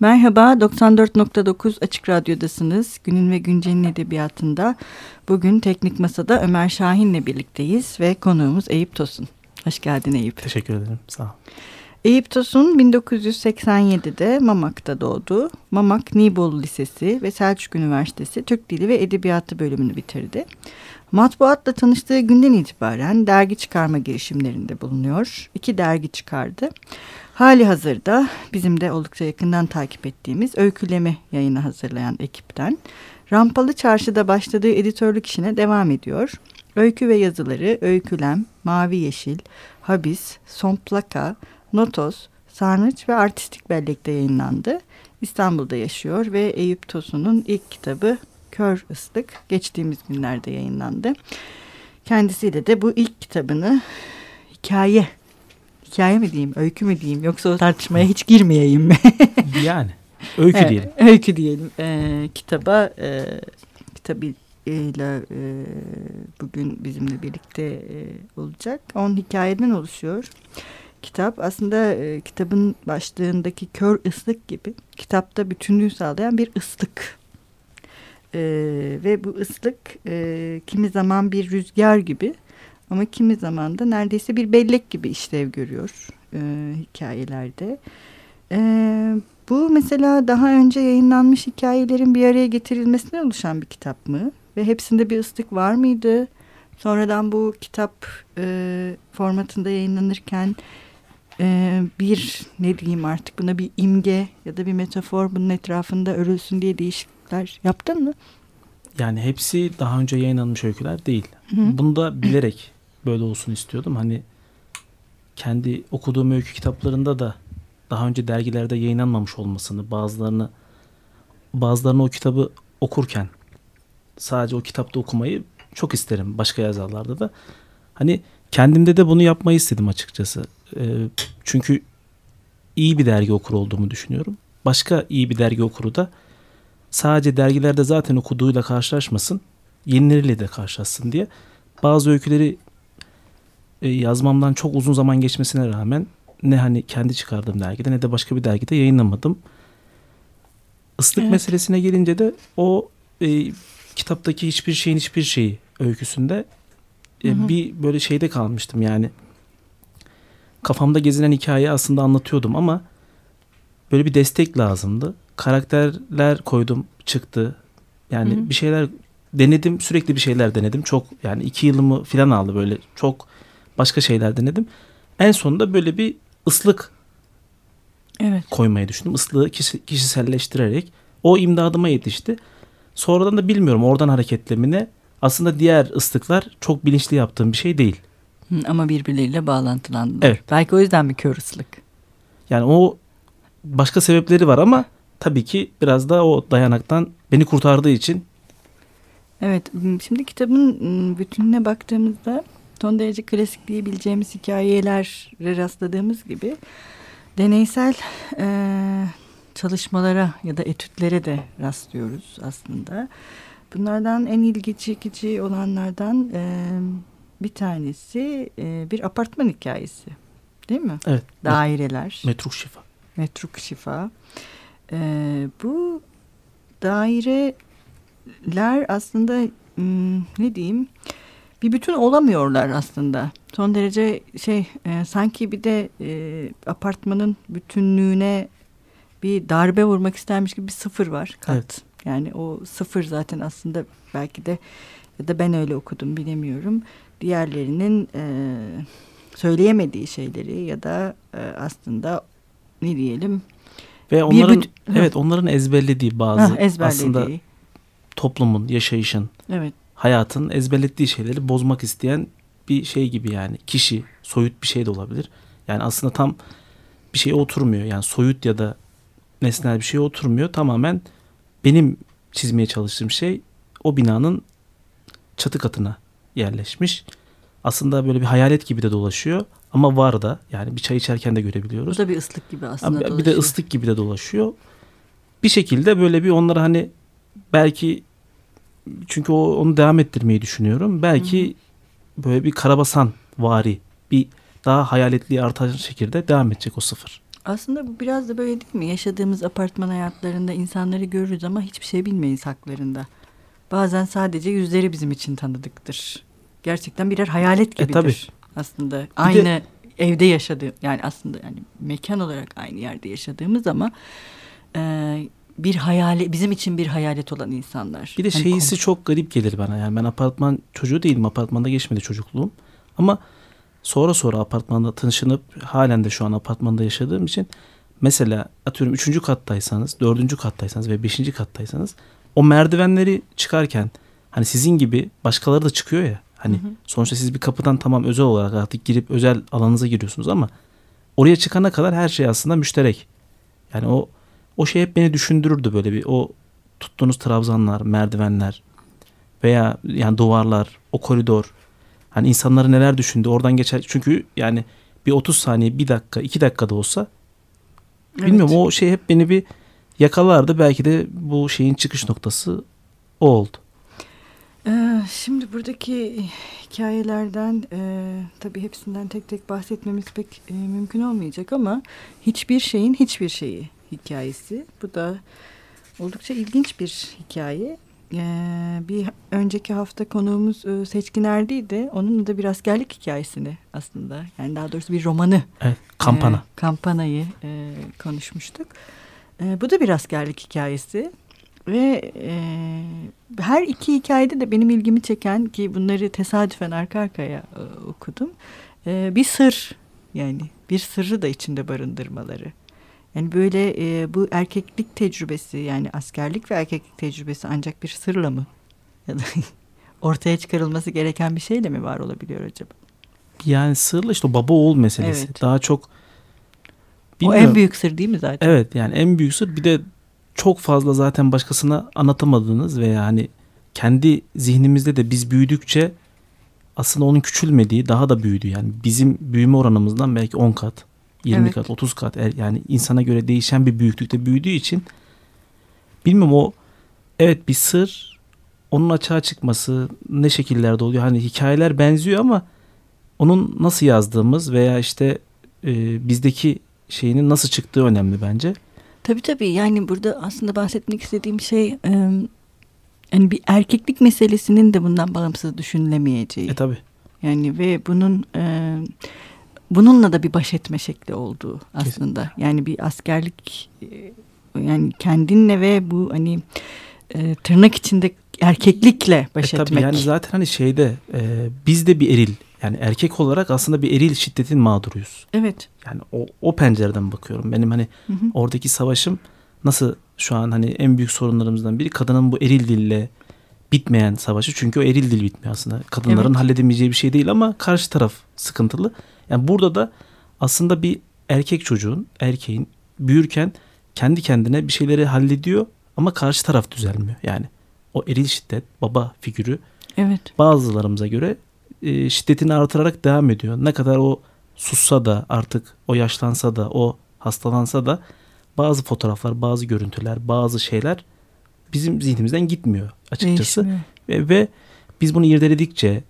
Merhaba, 94.9 Açık Radyo'dasınız. Günün ve Güncel'in edebiyatında bugün Teknik Masa'da Ömer Şahin'le birlikteyiz ve konuğumuz Eyüp Tosun. Hoş geldin Eyüp. Teşekkür ederim, sağ ol. Eyüp Tosun 1987'de Mamak'ta doğdu. Mamak Nibolu Lisesi ve Selçuk Üniversitesi Türk Dili ve Edebiyatı bölümünü bitirdi. Matbuatla tanıştığı günden itibaren dergi çıkarma girişimlerinde bulunuyor. İki dergi çıkardı. Hali hazırda bizim de oldukça yakından takip ettiğimiz öyküleme yayını hazırlayan ekipten Rampalı Çarşı'da başladığı editörlük işine devam ediyor. Öykü ve yazıları Öykülem, Mavi Yeşil, Habis, Somplaka, Notos, Sarnıç ve Artistik Bellek'te yayınlandı. İstanbul'da yaşıyor ve Eyüp Tosun'un ilk kitabı Kör Islık geçtiğimiz günlerde yayınlandı. Kendisiyle de bu ilk kitabını hikaye hikaye mi diyeyim, öykü mü diyeyim yoksa tartışmaya hiç girmeyeyim mi? yani öykü evet, diyelim. Öykü diyelim. Ee, kitaba e, kitabıyla e, bugün bizimle birlikte e, olacak. On hikayeden oluşuyor. Kitap aslında e, kitabın başlığındaki kör ıslık gibi kitapta bütünlüğü sağlayan bir ıslık. E, ve bu ıslık e, kimi zaman bir rüzgar gibi ama kimi zaman da neredeyse bir bellek gibi işlev görüyor e, hikayelerde. E, bu mesela daha önce yayınlanmış hikayelerin bir araya getirilmesine oluşan bir kitap mı? Ve hepsinde bir ıslık var mıydı? Sonradan bu kitap e, formatında yayınlanırken e, bir ne diyeyim artık buna bir imge ya da bir metafor bunun etrafında örülsün diye değişiklikler yaptın mı? Yani hepsi daha önce yayınlanmış öyküler değil. Hı. Bunu da bilerek böyle olsun istiyordum. Hani kendi okuduğum öykü kitaplarında da daha önce dergilerde yayınlanmamış olmasını, bazılarını bazılarını o kitabı okurken sadece o kitapta okumayı çok isterim başka yazarlarda da. Hani kendimde de bunu yapmayı istedim açıkçası. E, çünkü iyi bir dergi okuru olduğumu düşünüyorum. Başka iyi bir dergi okuru da sadece dergilerde zaten okuduğuyla karşılaşmasın, yenileriyle de karşılaşsın diye bazı öyküleri yazmamdan çok uzun zaman geçmesine rağmen ne hani kendi çıkardığım dergide ne de başka bir dergide yayınlamadım. Islık evet. meselesine gelince de o e, kitaptaki hiçbir şeyin hiçbir şeyi öyküsünde e, hı hı. bir böyle şeyde kalmıştım yani. Kafamda gezinen hikayeyi aslında anlatıyordum ama böyle bir destek lazımdı. Karakterler koydum çıktı. Yani hı hı. bir şeyler denedim sürekli bir şeyler denedim. Çok yani iki yılımı falan aldı böyle çok başka şeyler denedim. En sonunda böyle bir ıslık evet. koymayı düşündüm. Islığı kişi, kişiselleştirerek o imdadıma yetişti. Sonradan da bilmiyorum oradan hareketlemine aslında diğer ıslıklar çok bilinçli yaptığım bir şey değil. ama birbirleriyle bağlantılandılar. Evet. Belki o yüzden bir kör ıslık. Yani o başka sebepleri var ama tabii ki biraz da o dayanaktan beni kurtardığı için. Evet şimdi kitabın bütününe baktığımızda son derece klasik diyebileceğimiz hikayelere rastladığımız gibi deneysel e, çalışmalara ya da etütlere de rastlıyoruz aslında. Bunlardan en ilgi çekici olanlardan e, bir tanesi e, bir apartman hikayesi. Değil mi? Evet. Daireler. Metruk şifa. Metruk şifa. E, bu daireler aslında hmm, ne diyeyim bir bütün olamıyorlar aslında. Son derece şey e, sanki bir de e, apartmanın bütünlüğüne bir darbe vurmak istermiş gibi bir sıfır var. Kat. Evet. Yani o sıfır zaten aslında belki de ya da ben öyle okudum bilemiyorum. Diğerlerinin e, söyleyemediği şeyleri ya da e, aslında ne diyelim ve onların bir, evet onların ezberlediği bazı ha, ezberlediği. aslında toplumun yaşayışın evet. Hayatın ezberlettiği şeyleri bozmak isteyen bir şey gibi yani kişi soyut bir şey de olabilir. Yani aslında tam bir şeye oturmuyor. Yani soyut ya da nesnel bir şeye oturmuyor. Tamamen benim çizmeye çalıştığım şey o binanın çatı katına yerleşmiş. Aslında böyle bir hayalet gibi de dolaşıyor ama var da yani bir çay içerken de görebiliyoruz. Bu da bir ıslık gibi aslında Bir dolaşıyor. de ıslık gibi de dolaşıyor. Bir şekilde böyle bir onlara hani belki çünkü o onu devam ettirmeyi düşünüyorum. Belki Hı-hı. böyle bir karabasan vari bir daha hayaletliği artan şekilde devam edecek o sıfır. Aslında bu biraz da böyle değil mi? Yaşadığımız apartman hayatlarında insanları görürüz ama hiçbir şey bilmeyiz haklarında. Bazen sadece yüzleri bizim için tanıdıktır. Gerçekten birer hayalet gibidir. E, tabii. Aslında bir aynı de, evde yaşadığım yani aslında yani mekan olarak aynı yerde yaşadığımız ama e, bir hayali bizim için bir hayalet olan insanlar. Bir de hani şeyisi çok garip gelir bana. Yani ben apartman çocuğu değilim. Apartmanda geçmedi çocukluğum. Ama sonra sonra apartmanda tanışınıp halen de şu an apartmanda yaşadığım için mesela atıyorum üçüncü kattaysanız, dördüncü kattaysanız ve beşinci kattaysanız o merdivenleri çıkarken hani sizin gibi başkaları da çıkıyor ya. Hani hı hı. sonuçta siz bir kapıdan tamam özel olarak artık girip özel alanınıza giriyorsunuz ama oraya çıkana kadar her şey aslında müşterek. Yani o o şey hep beni düşündürürdü böyle bir o tuttuğunuz trabzanlar, merdivenler veya yani duvarlar, o koridor. Hani insanları neler düşündü oradan geçer. Çünkü yani bir 30 saniye, bir dakika, iki dakika da olsa evet. bilmiyorum o şey hep beni bir yakalardı. Belki de bu şeyin çıkış noktası o oldu. Ee, şimdi buradaki hikayelerden e, tabii hepsinden tek tek bahsetmemiz pek e, mümkün olmayacak ama hiçbir şeyin hiçbir şeyi hikayesi. Bu da oldukça ilginç bir hikaye. Ee, bir önceki hafta konuğumuz e, Seçkin Erdi'ydi. Onun da bir askerlik hikayesini aslında yani daha doğrusu bir romanı. Evet, kampana. E, kampanayı e, konuşmuştuk. E, bu da bir askerlik hikayesi. Ve e, her iki hikayede de benim ilgimi çeken ki bunları tesadüfen arka arkaya e, okudum. E, bir sır yani bir sırrı da içinde barındırmaları. Yani böyle e, bu erkeklik tecrübesi yani askerlik ve erkeklik tecrübesi ancak bir sırla mı? Ya da ortaya çıkarılması gereken bir şeyle mi var olabiliyor acaba? Yani sırla işte baba oğul meselesi. Evet. Daha çok Bilmiyorum. O en büyük sır değil mi zaten? Evet yani en büyük sır bir de çok fazla zaten başkasına anlatamadığınız veya hani kendi zihnimizde de biz büyüdükçe aslında onun küçülmediği daha da büyüdü. Yani bizim büyüme oranımızdan belki 10 kat, 20 evet. kat, 30 kat yani insana göre değişen bir büyüklükte büyüdüğü için bilmiyorum o evet bir sır onun açığa çıkması ne şekillerde oluyor? Hani hikayeler benziyor ama onun nasıl yazdığımız veya işte e, bizdeki şeyinin nasıl çıktığı önemli bence. Tabii tabii yani burada aslında bahsetmek istediğim şey e, hani bir erkeklik meselesinin de bundan bağımsız düşünülemeyeceği. E tabii. Yani ve bunun e, bununla da bir baş etme şekli olduğu aslında. Kesinlikle. Yani bir askerlik e, yani kendinle ve bu hani e, tırnak içinde erkeklikle baş e, etmek. Tabii yani zaten hani şeyde e, biz de bir eril yani erkek olarak aslında bir eril şiddetin mağduruyuz. Evet. Yani o, o pencereden bakıyorum. Benim hani hı hı. oradaki savaşım nasıl şu an hani en büyük sorunlarımızdan biri kadının bu eril dille bitmeyen savaşı. Çünkü o eril dil bitmiyor aslında. Kadınların evet. halledemeyeceği bir şey değil ama karşı taraf sıkıntılı. Yani burada da aslında bir erkek çocuğun, erkeğin büyürken kendi kendine bir şeyleri hallediyor ama karşı taraf düzelmiyor. Yani o eril şiddet, baba figürü evet. bazılarımıza göre e, şiddetini artırarak devam ediyor. Ne kadar o sussa da artık o yaşlansa da o hastalansa da bazı fotoğraflar, bazı görüntüler, bazı şeyler bizim zihnimizden gitmiyor açıkçası. Ve, ve biz bunu irdeledikçe,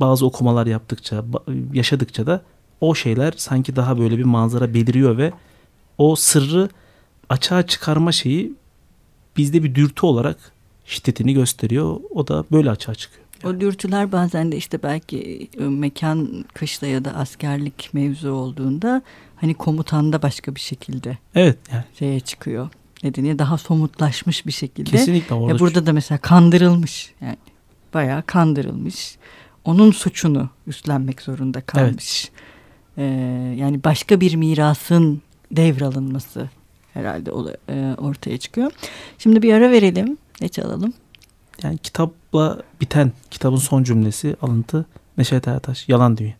bazı okumalar yaptıkça, yaşadıkça da o şeyler sanki daha böyle bir manzara beliriyor ve o sırrı açığa çıkarma şeyi bizde bir dürtü olarak şiddetini gösteriyor. O da böyle açığa çıkıyor. O dürtüler bazen de işte belki e, mekan kışla ya da askerlik mevzu olduğunda hani komutanda başka bir şekilde evet yani. şeye çıkıyor. Nedeni daha somutlaşmış bir şekilde. Kesinlikle orada. E burada da mesela kandırılmış yani bayağı kandırılmış. Onun suçunu üstlenmek zorunda kalmış. Evet. Ee, yani başka bir mirasın devralınması herhalde e, ortaya çıkıyor. Şimdi bir ara verelim. Ne çalalım? Yani kitapla biten kitabın son cümlesi alıntı Neşet Ertaş Yalan Dünya.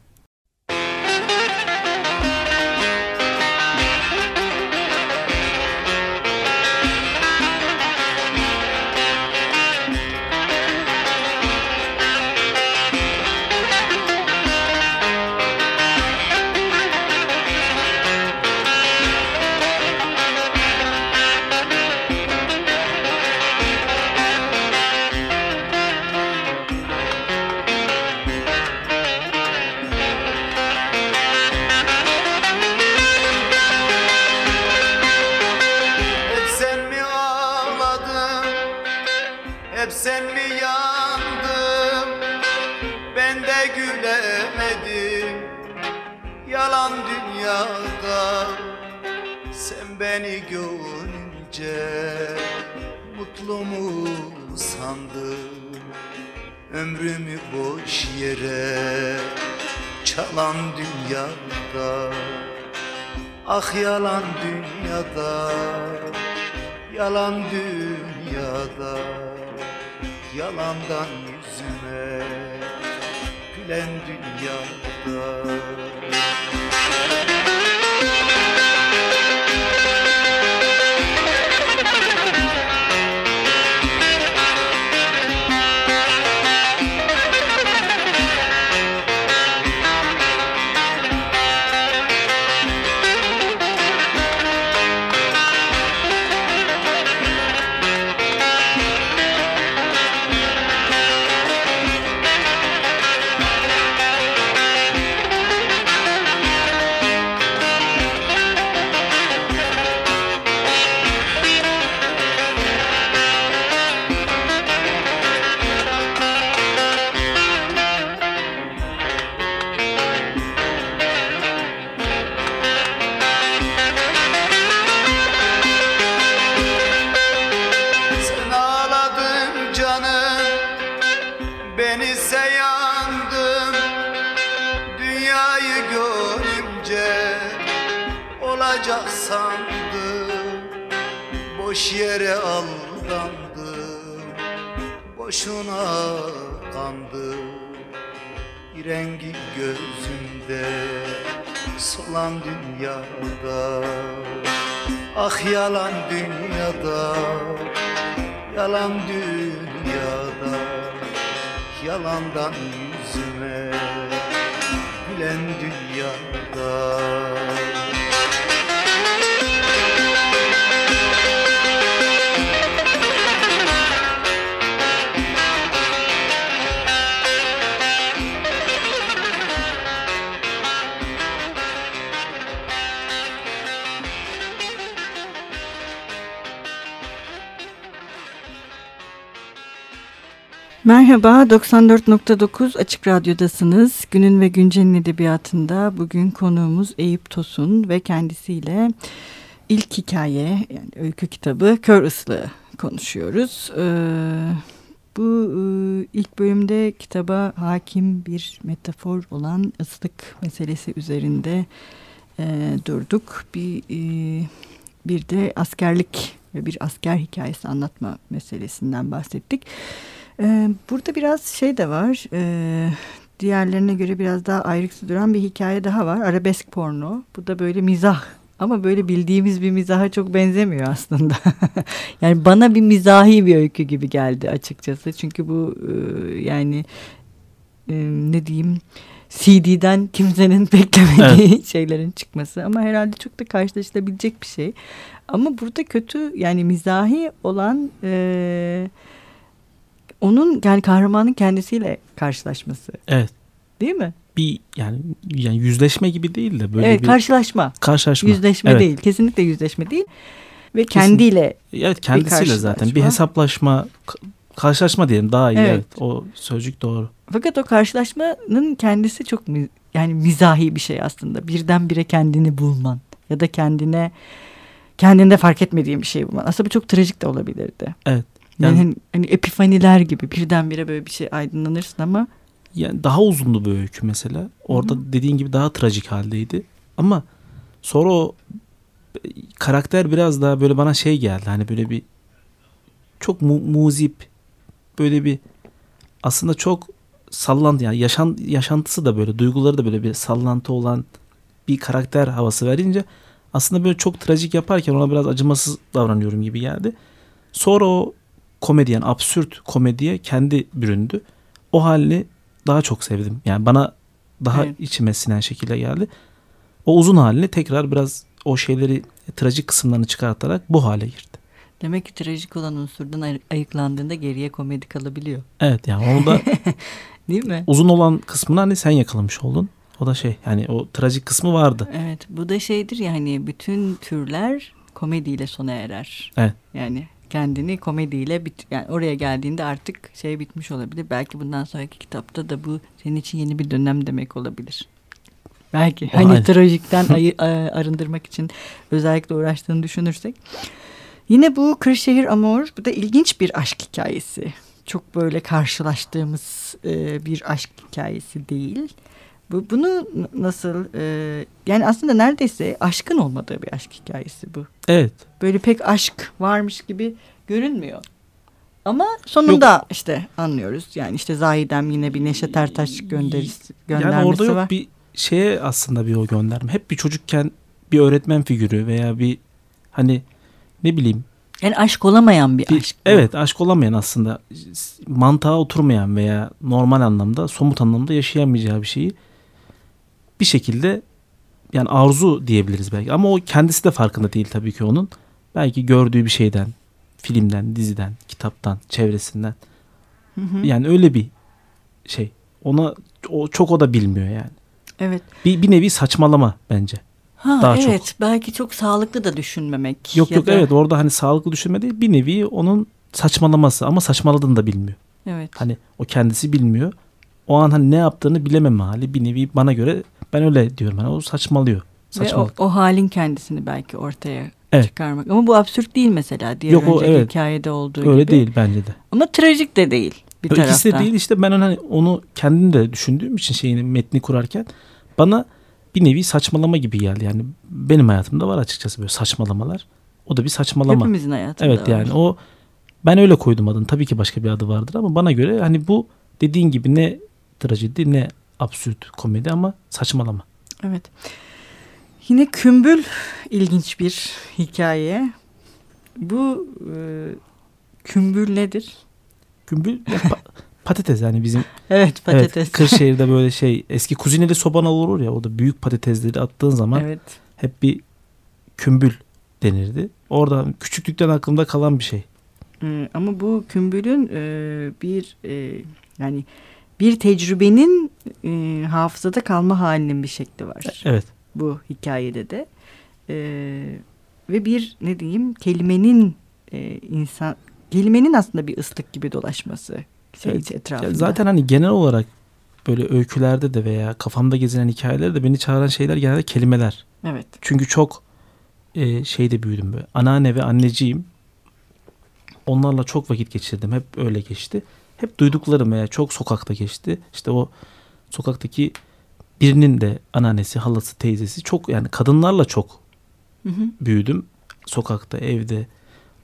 Yalan dünyada Sen beni görünce Mutlu mu sandın? Ömrümü boş yere Çalan dünyada Ah yalan dünyada Yalan dünyada Yalandan yüzüme Gülen dünyada Boş yere aldandım Boşuna kandım rengi gözümde Solan dünyada Ah yalan dünyada Yalan dünyada Yalandan yüzüme Gülen dünyada Merhaba, 94.9 Açık Radyo'dasınız. Günün ve Güncel'in edebiyatında bugün konuğumuz Eyüp Tosun ve kendisiyle ilk hikaye, yani öykü kitabı Kör Islığı konuşuyoruz. Ee, bu e, ilk bölümde kitaba hakim bir metafor olan ıslık meselesi üzerinde e, durduk. Bir, e, bir de askerlik ve bir asker hikayesi anlatma meselesinden bahsettik. Ee, burada biraz şey de var. Ee, diğerlerine göre biraz daha ayrıksı duran bir hikaye daha var. Arabesk porno. Bu da böyle mizah. Ama böyle bildiğimiz bir mizaha çok benzemiyor aslında. yani bana bir mizahi bir öykü gibi geldi açıkçası. Çünkü bu e, yani e, ne diyeyim CD'den kimsenin beklemediği evet. şeylerin çıkması. Ama herhalde çok da karşılaşılabilecek bir şey. Ama burada kötü yani mizahi olan... E, onun yani kahramanın kendisiyle karşılaşması. Evet. Değil mi? Bir yani yani yüzleşme gibi değil de böyle evet, bir karşılaşma. Karşılaşma. Yüzleşme evet. değil. Kesinlikle yüzleşme değil. Ve Kesin, kendiyle Evet, kendisiyle zaten bir hesaplaşma karşılaşma diyelim daha iyi. Evet. evet. O sözcük doğru. Fakat o karşılaşmanın kendisi çok yani mizahi bir şey aslında. Birdenbire kendini bulman ya da kendine kendinde fark etmediğin bir şey bulman. Aslında bu çok trajik de olabilirdi. Evet. Yani, yani hani epifaniler gibi birdenbire böyle bir şey aydınlanırsın ama yani daha uzundu bu öykü mesela. Orada Hı-hı. dediğin gibi daha trajik haldeydi. Ama sonra o karakter biraz daha böyle bana şey geldi. Hani böyle bir çok mu- muzip böyle bir aslında çok sallantı yani yaşan yaşantısı da böyle duyguları da böyle bir sallantı olan bir karakter havası verince aslında böyle çok trajik yaparken ona biraz acımasız davranıyorum gibi geldi. Sonra o komedyen, absürt komediye kendi büründü. O halini daha çok sevdim. Yani bana daha evet. içime sinen şekilde geldi. O uzun halini tekrar biraz o şeyleri trajik kısımlarını çıkartarak bu hale girdi. Demek ki trajik olan unsurdan ayıklandığında geriye komedi kalabiliyor. Evet yani onu da Değil mi? Uzun olan kısmını hani sen yakalamış oldun. O da şey yani o trajik kısmı vardı. Evet bu da şeydir yani bütün türler komediyle sona erer. Evet. Yani kendini komediyle bit yani oraya geldiğinde artık şey bitmiş olabilir. Belki bundan sonraki kitapta da bu senin için yeni bir dönem demek olabilir. Belki hani Aynen. trajikten ayı, arındırmak için özellikle uğraştığını düşünürsek. Yine bu Kırşehir Amor bu da ilginç bir aşk hikayesi. Çok böyle karşılaştığımız e, bir aşk hikayesi değil. Bu bunu nasıl e, yani aslında neredeyse aşkın olmadığı bir aşk hikayesi bu. Evet. Böyle pek aşk varmış gibi görünmüyor. Ama sonunda işte anlıyoruz. Yani işte Zahidem yine bir Neşet Ertaş gönderisi, göndermesi Yani orada yok var. bir şeye aslında bir o gönderme. Hep bir çocukken bir öğretmen figürü veya bir hani ne bileyim Yani aşk olamayan bir, bir, aşk. bu. evet aşk olamayan aslında mantığa oturmayan veya normal anlamda somut anlamda yaşayamayacağı bir şeyi bir şekilde yani arzu diyebiliriz belki ama o kendisi de farkında değil tabii ki onun. Belki gördüğü bir şeyden, filmden, diziden, kitaptan, çevresinden. Hı hı. Yani öyle bir şey. Ona o çok o da bilmiyor yani. Evet. Bir, bir nevi saçmalama bence. Ha, Daha çok. evet belki çok sağlıklı da düşünmemek. Yok yok da- evet orada hani sağlıklı düşünme değil bir nevi onun saçmalaması ama saçmaladığını da bilmiyor. Evet. Hani o kendisi bilmiyor. O an hani ne yaptığını bilememe hali bir nevi bana göre ben öyle diyorum. Hani o saçmalıyor. Ve o, Saçmalık. o halin kendisini belki ortaya Evet. çıkarmak. Ama bu absürt değil mesela diğer Yok, o önceki evet. hikayede olduğu Öyle gibi. değil bence de. Ama trajik de değil bir Yok, İkisi de taraftan. değil işte ben hani onu kendim de düşündüğüm için şeyini metni kurarken bana bir nevi saçmalama gibi geldi. Yani benim hayatımda var açıkçası böyle saçmalamalar. O da bir saçmalama. Hepimizin hayatında Evet var. yani o ben öyle koydum adını. Tabii ki başka bir adı vardır ama bana göre hani bu dediğin gibi ne trajedi ne absürt komedi ama saçmalama. Evet. Yine Kümbül ilginç bir hikaye. Bu e, Kümbül nedir? Ya pa- patates yani bizim Evet patates. Evet, Kırşehir'de böyle şey eski kuzineli soban olur ya orada büyük patatesleri attığın zaman evet. hep bir kümbül denirdi. Orada küçüklükten aklımda kalan bir şey. Ama bu Kümbül'ün e, bir e, yani bir tecrübenin e, hafızada kalma halinin bir şekli var. Evet. bu hikayede de. Ee, ve bir ne diyeyim kelimenin e, insan kelimenin aslında bir ıslık gibi dolaşması şey Evet. etrafında. Ya zaten hani genel olarak böyle öykülerde de veya kafamda gezinen hikayelerde de beni çağıran şeyler genelde kelimeler. evet. Çünkü çok e, şeyde büyüdüm böyle. Anneanne ve anneciğim onlarla çok vakit geçirdim. Hep öyle geçti. Hep duyduklarım veya çok sokakta geçti. İşte o sokaktaki birinin de anneannesi, halası, teyzesi çok yani kadınlarla çok Hı hı. büyüdüm. Sokakta, evde.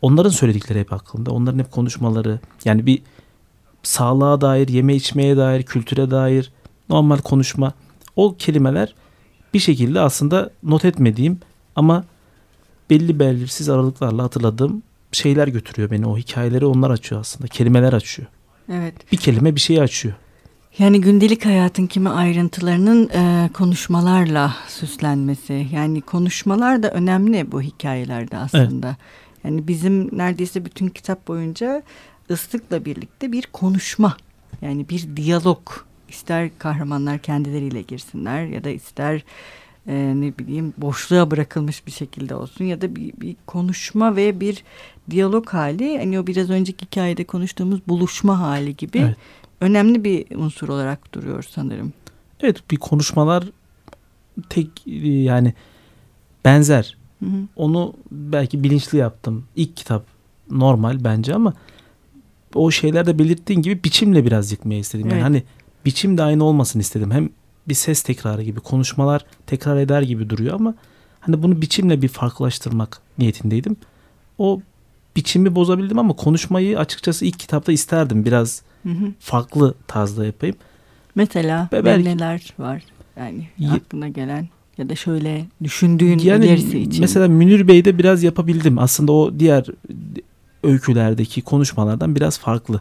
Onların söyledikleri hep aklımda. Onların hep konuşmaları. Yani bir sağlığa dair, yeme içmeye dair, kültüre dair normal konuşma. O kelimeler bir şekilde aslında not etmediğim ama belli belirsiz aralıklarla hatırladığım şeyler götürüyor beni. O hikayeleri onlar açıyor aslında. Kelimeler açıyor. Evet. Bir kelime bir şeyi açıyor. Yani gündelik hayatın kimi ayrıntılarının e, konuşmalarla süslenmesi. Yani konuşmalar da önemli bu hikayelerde aslında. Yani bizim neredeyse bütün kitap boyunca ıslıkla birlikte bir konuşma. Yani bir diyalog. İster kahramanlar kendileriyle girsinler ya da ister e, ne bileyim boşluğa bırakılmış bir şekilde olsun ya da bir, bir konuşma ve bir diyalog hali. Hani o biraz önceki hikayede konuştuğumuz buluşma hali gibi Evet. önemli bir unsur olarak duruyor sanırım. Evet bir konuşmalar tek yani benzer. Hı hı. Onu belki bilinçli yaptım. İlk kitap normal bence ama o şeylerde belirttiğin gibi biçimle biraz yıkmaya istedim. Yani Evet. hani biçim de aynı olmasın istedim. Hem bir ses tekrarı gibi konuşmalar tekrar eder gibi duruyor ama hani bunu biçimle bir farklılaştırmak niyetindeydim. O biçimi bozabildim ama konuşmayı açıkçası ilk kitapta isterdim. Biraz Hı hı. farklı tarzda yapayım. Mesela ve belki- neler var yani aklına gelen ya da şöyle düşündüğün Yani ilerisi için. mesela Münir Bey'de biraz yapabildim. Aslında o diğer öykülerdeki konuşmalardan biraz farklı.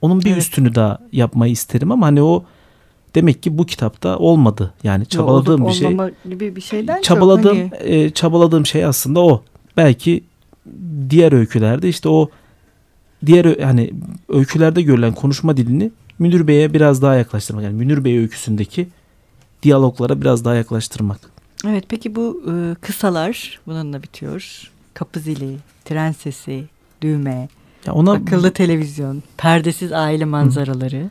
Onun bir Evet. üstünü daha yapmayı isterim ama hani o demek ki bu kitapta olmadı. Yani Yo, çabaladığım olup bir şey. gibi bir şeyden Çabaladığım çok hani, e, çabaladığım şey aslında o. Belki diğer öykülerde işte o diğer hani öykülerde görülen konuşma dilini Münir Bey'e biraz daha yaklaştırmak. Yani Münir Bey öyküsündeki diyaloglara biraz daha yaklaştırmak. evet peki bu e, kısalar bununla bitiyor. Kapı zili, tren sesi, düğme, Ya ona akıllı televizyon, perdesiz aile manzaraları.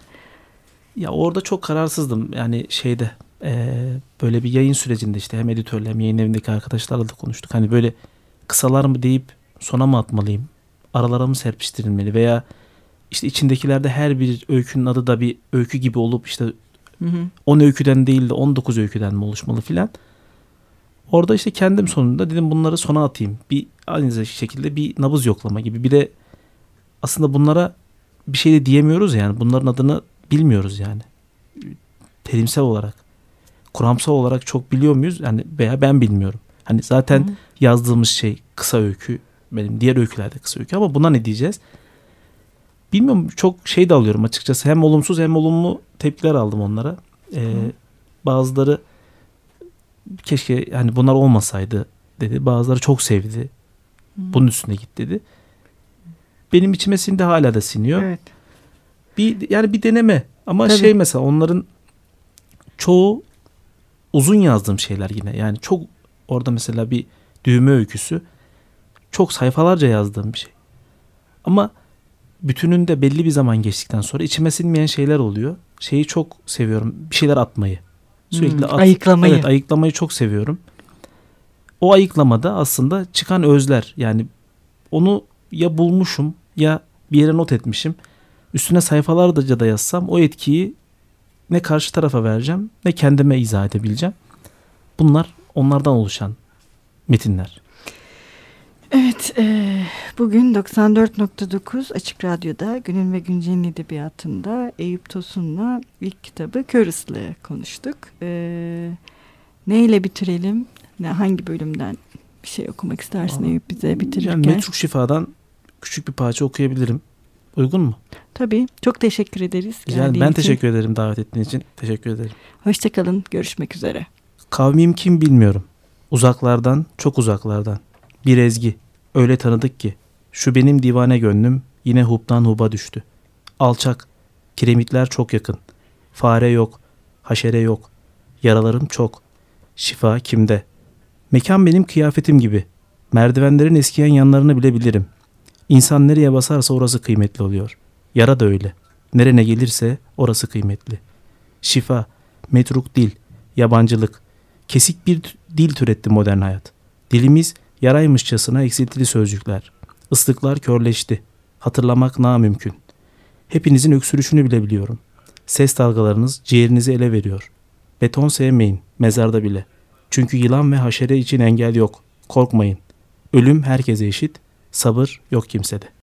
Ya orada çok kararsızdım. Yani şeyde eee, böyle bir yayın sürecinde işte hem editörle hem yayın evindeki arkadaşlarla da konuştuk. Hani böyle kısalar mı deyip sona mı atmalıyım? Aralara mı serpiştirilmeli veya işte içindekilerde her bir öykünün adı da bir öykü gibi olup işte Hı hı. 10 öyküden değil de 19 öyküden mi oluşmalı filan. Orada işte kendim sonunda dedim bunları sona atayım. Bir aynı şekilde bir nabız yoklama gibi. Bir de aslında bunlara bir şey de diyemiyoruz yani. Bunların adını bilmiyoruz yani. Terimsel olarak, kuramsal olarak çok biliyor muyuz? Yani veya ben bilmiyorum. Hani zaten Hı hı. yazdığımız şey kısa öykü. Benim diğer öykülerde kısa öykü ama buna ne diyeceğiz? Bilmiyorum çok şey de alıyorum açıkçası. Hem olumsuz hem olumlu tepkiler aldım onlara. Ee, bazıları keşke hani bunlar olmasaydı dedi. Bazıları çok sevdi. Bunun üstüne git dedi. Benim içime sindi hala da siniyor. Evet. Bir yani bir deneme ama Tabii. şey mesela onların çoğu uzun yazdığım şeyler yine. Yani çok orada mesela bir düğme öyküsü çok sayfalarca yazdığım bir şey. Ama bütününde belli bir zaman geçtikten sonra içime sinmeyen şeyler oluyor. Şeyi çok seviyorum. Bir şeyler atmayı. Sürekli Hmm, at- ayıklamayı. Evet, ayıklamayı çok seviyorum. O ayıklamada aslında çıkan özler yani onu ya bulmuşum ya bir yere not etmişim. Üstüne sayfalarca da yazsam o etkiyi ne karşı tarafa vereceğim ne kendime izah edebileceğim. Bunlar onlardan oluşan metinler. Evet, e, bugün 94.9 Açık Radyo'da Günün ve Güncel'in edebiyatında Eyüp Tosun'la ilk kitabı Kör Islığı konuştuk. E, neyle bitirelim? Ne, hangi bölümden bir şey okumak istersin Aa, Eyüp bize bitirirken? Yani Metruk Şifa'dan küçük bir parça okuyabilirim. Uygun mu? Tabii, çok teşekkür ederiz. Güzel. Ben için. teşekkür ederim davet ettiğin için. Teşekkür ederim. Hoşçakalın, görüşmek üzere. Kavmim kim bilmiyorum. Uzaklardan, çok uzaklardan. Bir ezgi. Öyle tanıdık ki. Şu benim divane gönlüm yine hubdan huba düştü. Alçak. Kiremitler çok yakın. Fare yok. Haşere yok. Yaralarım çok. Şifa kimde? Mekan benim kıyafetim gibi. Merdivenlerin eskiyen yanlarını bile bilirim. İnsan nereye basarsa orası kıymetli oluyor. Yara da öyle. Nerene gelirse orası kıymetli. Şifa, metruk dil, yabancılık, kesik bir dil türetti modern hayat. Dilimiz yaraymışçasına eksiltili sözcükler. Islıklar körleşti. Hatırlamak namümkün. Hepinizin öksürüşünü bile biliyorum. Ses dalgalarınız ciğerinizi ele veriyor. Beton sevmeyin, mezarda bile. Çünkü yılan ve haşere için engel yok. Korkmayın. Ölüm herkese eşit, sabır yok kimsede.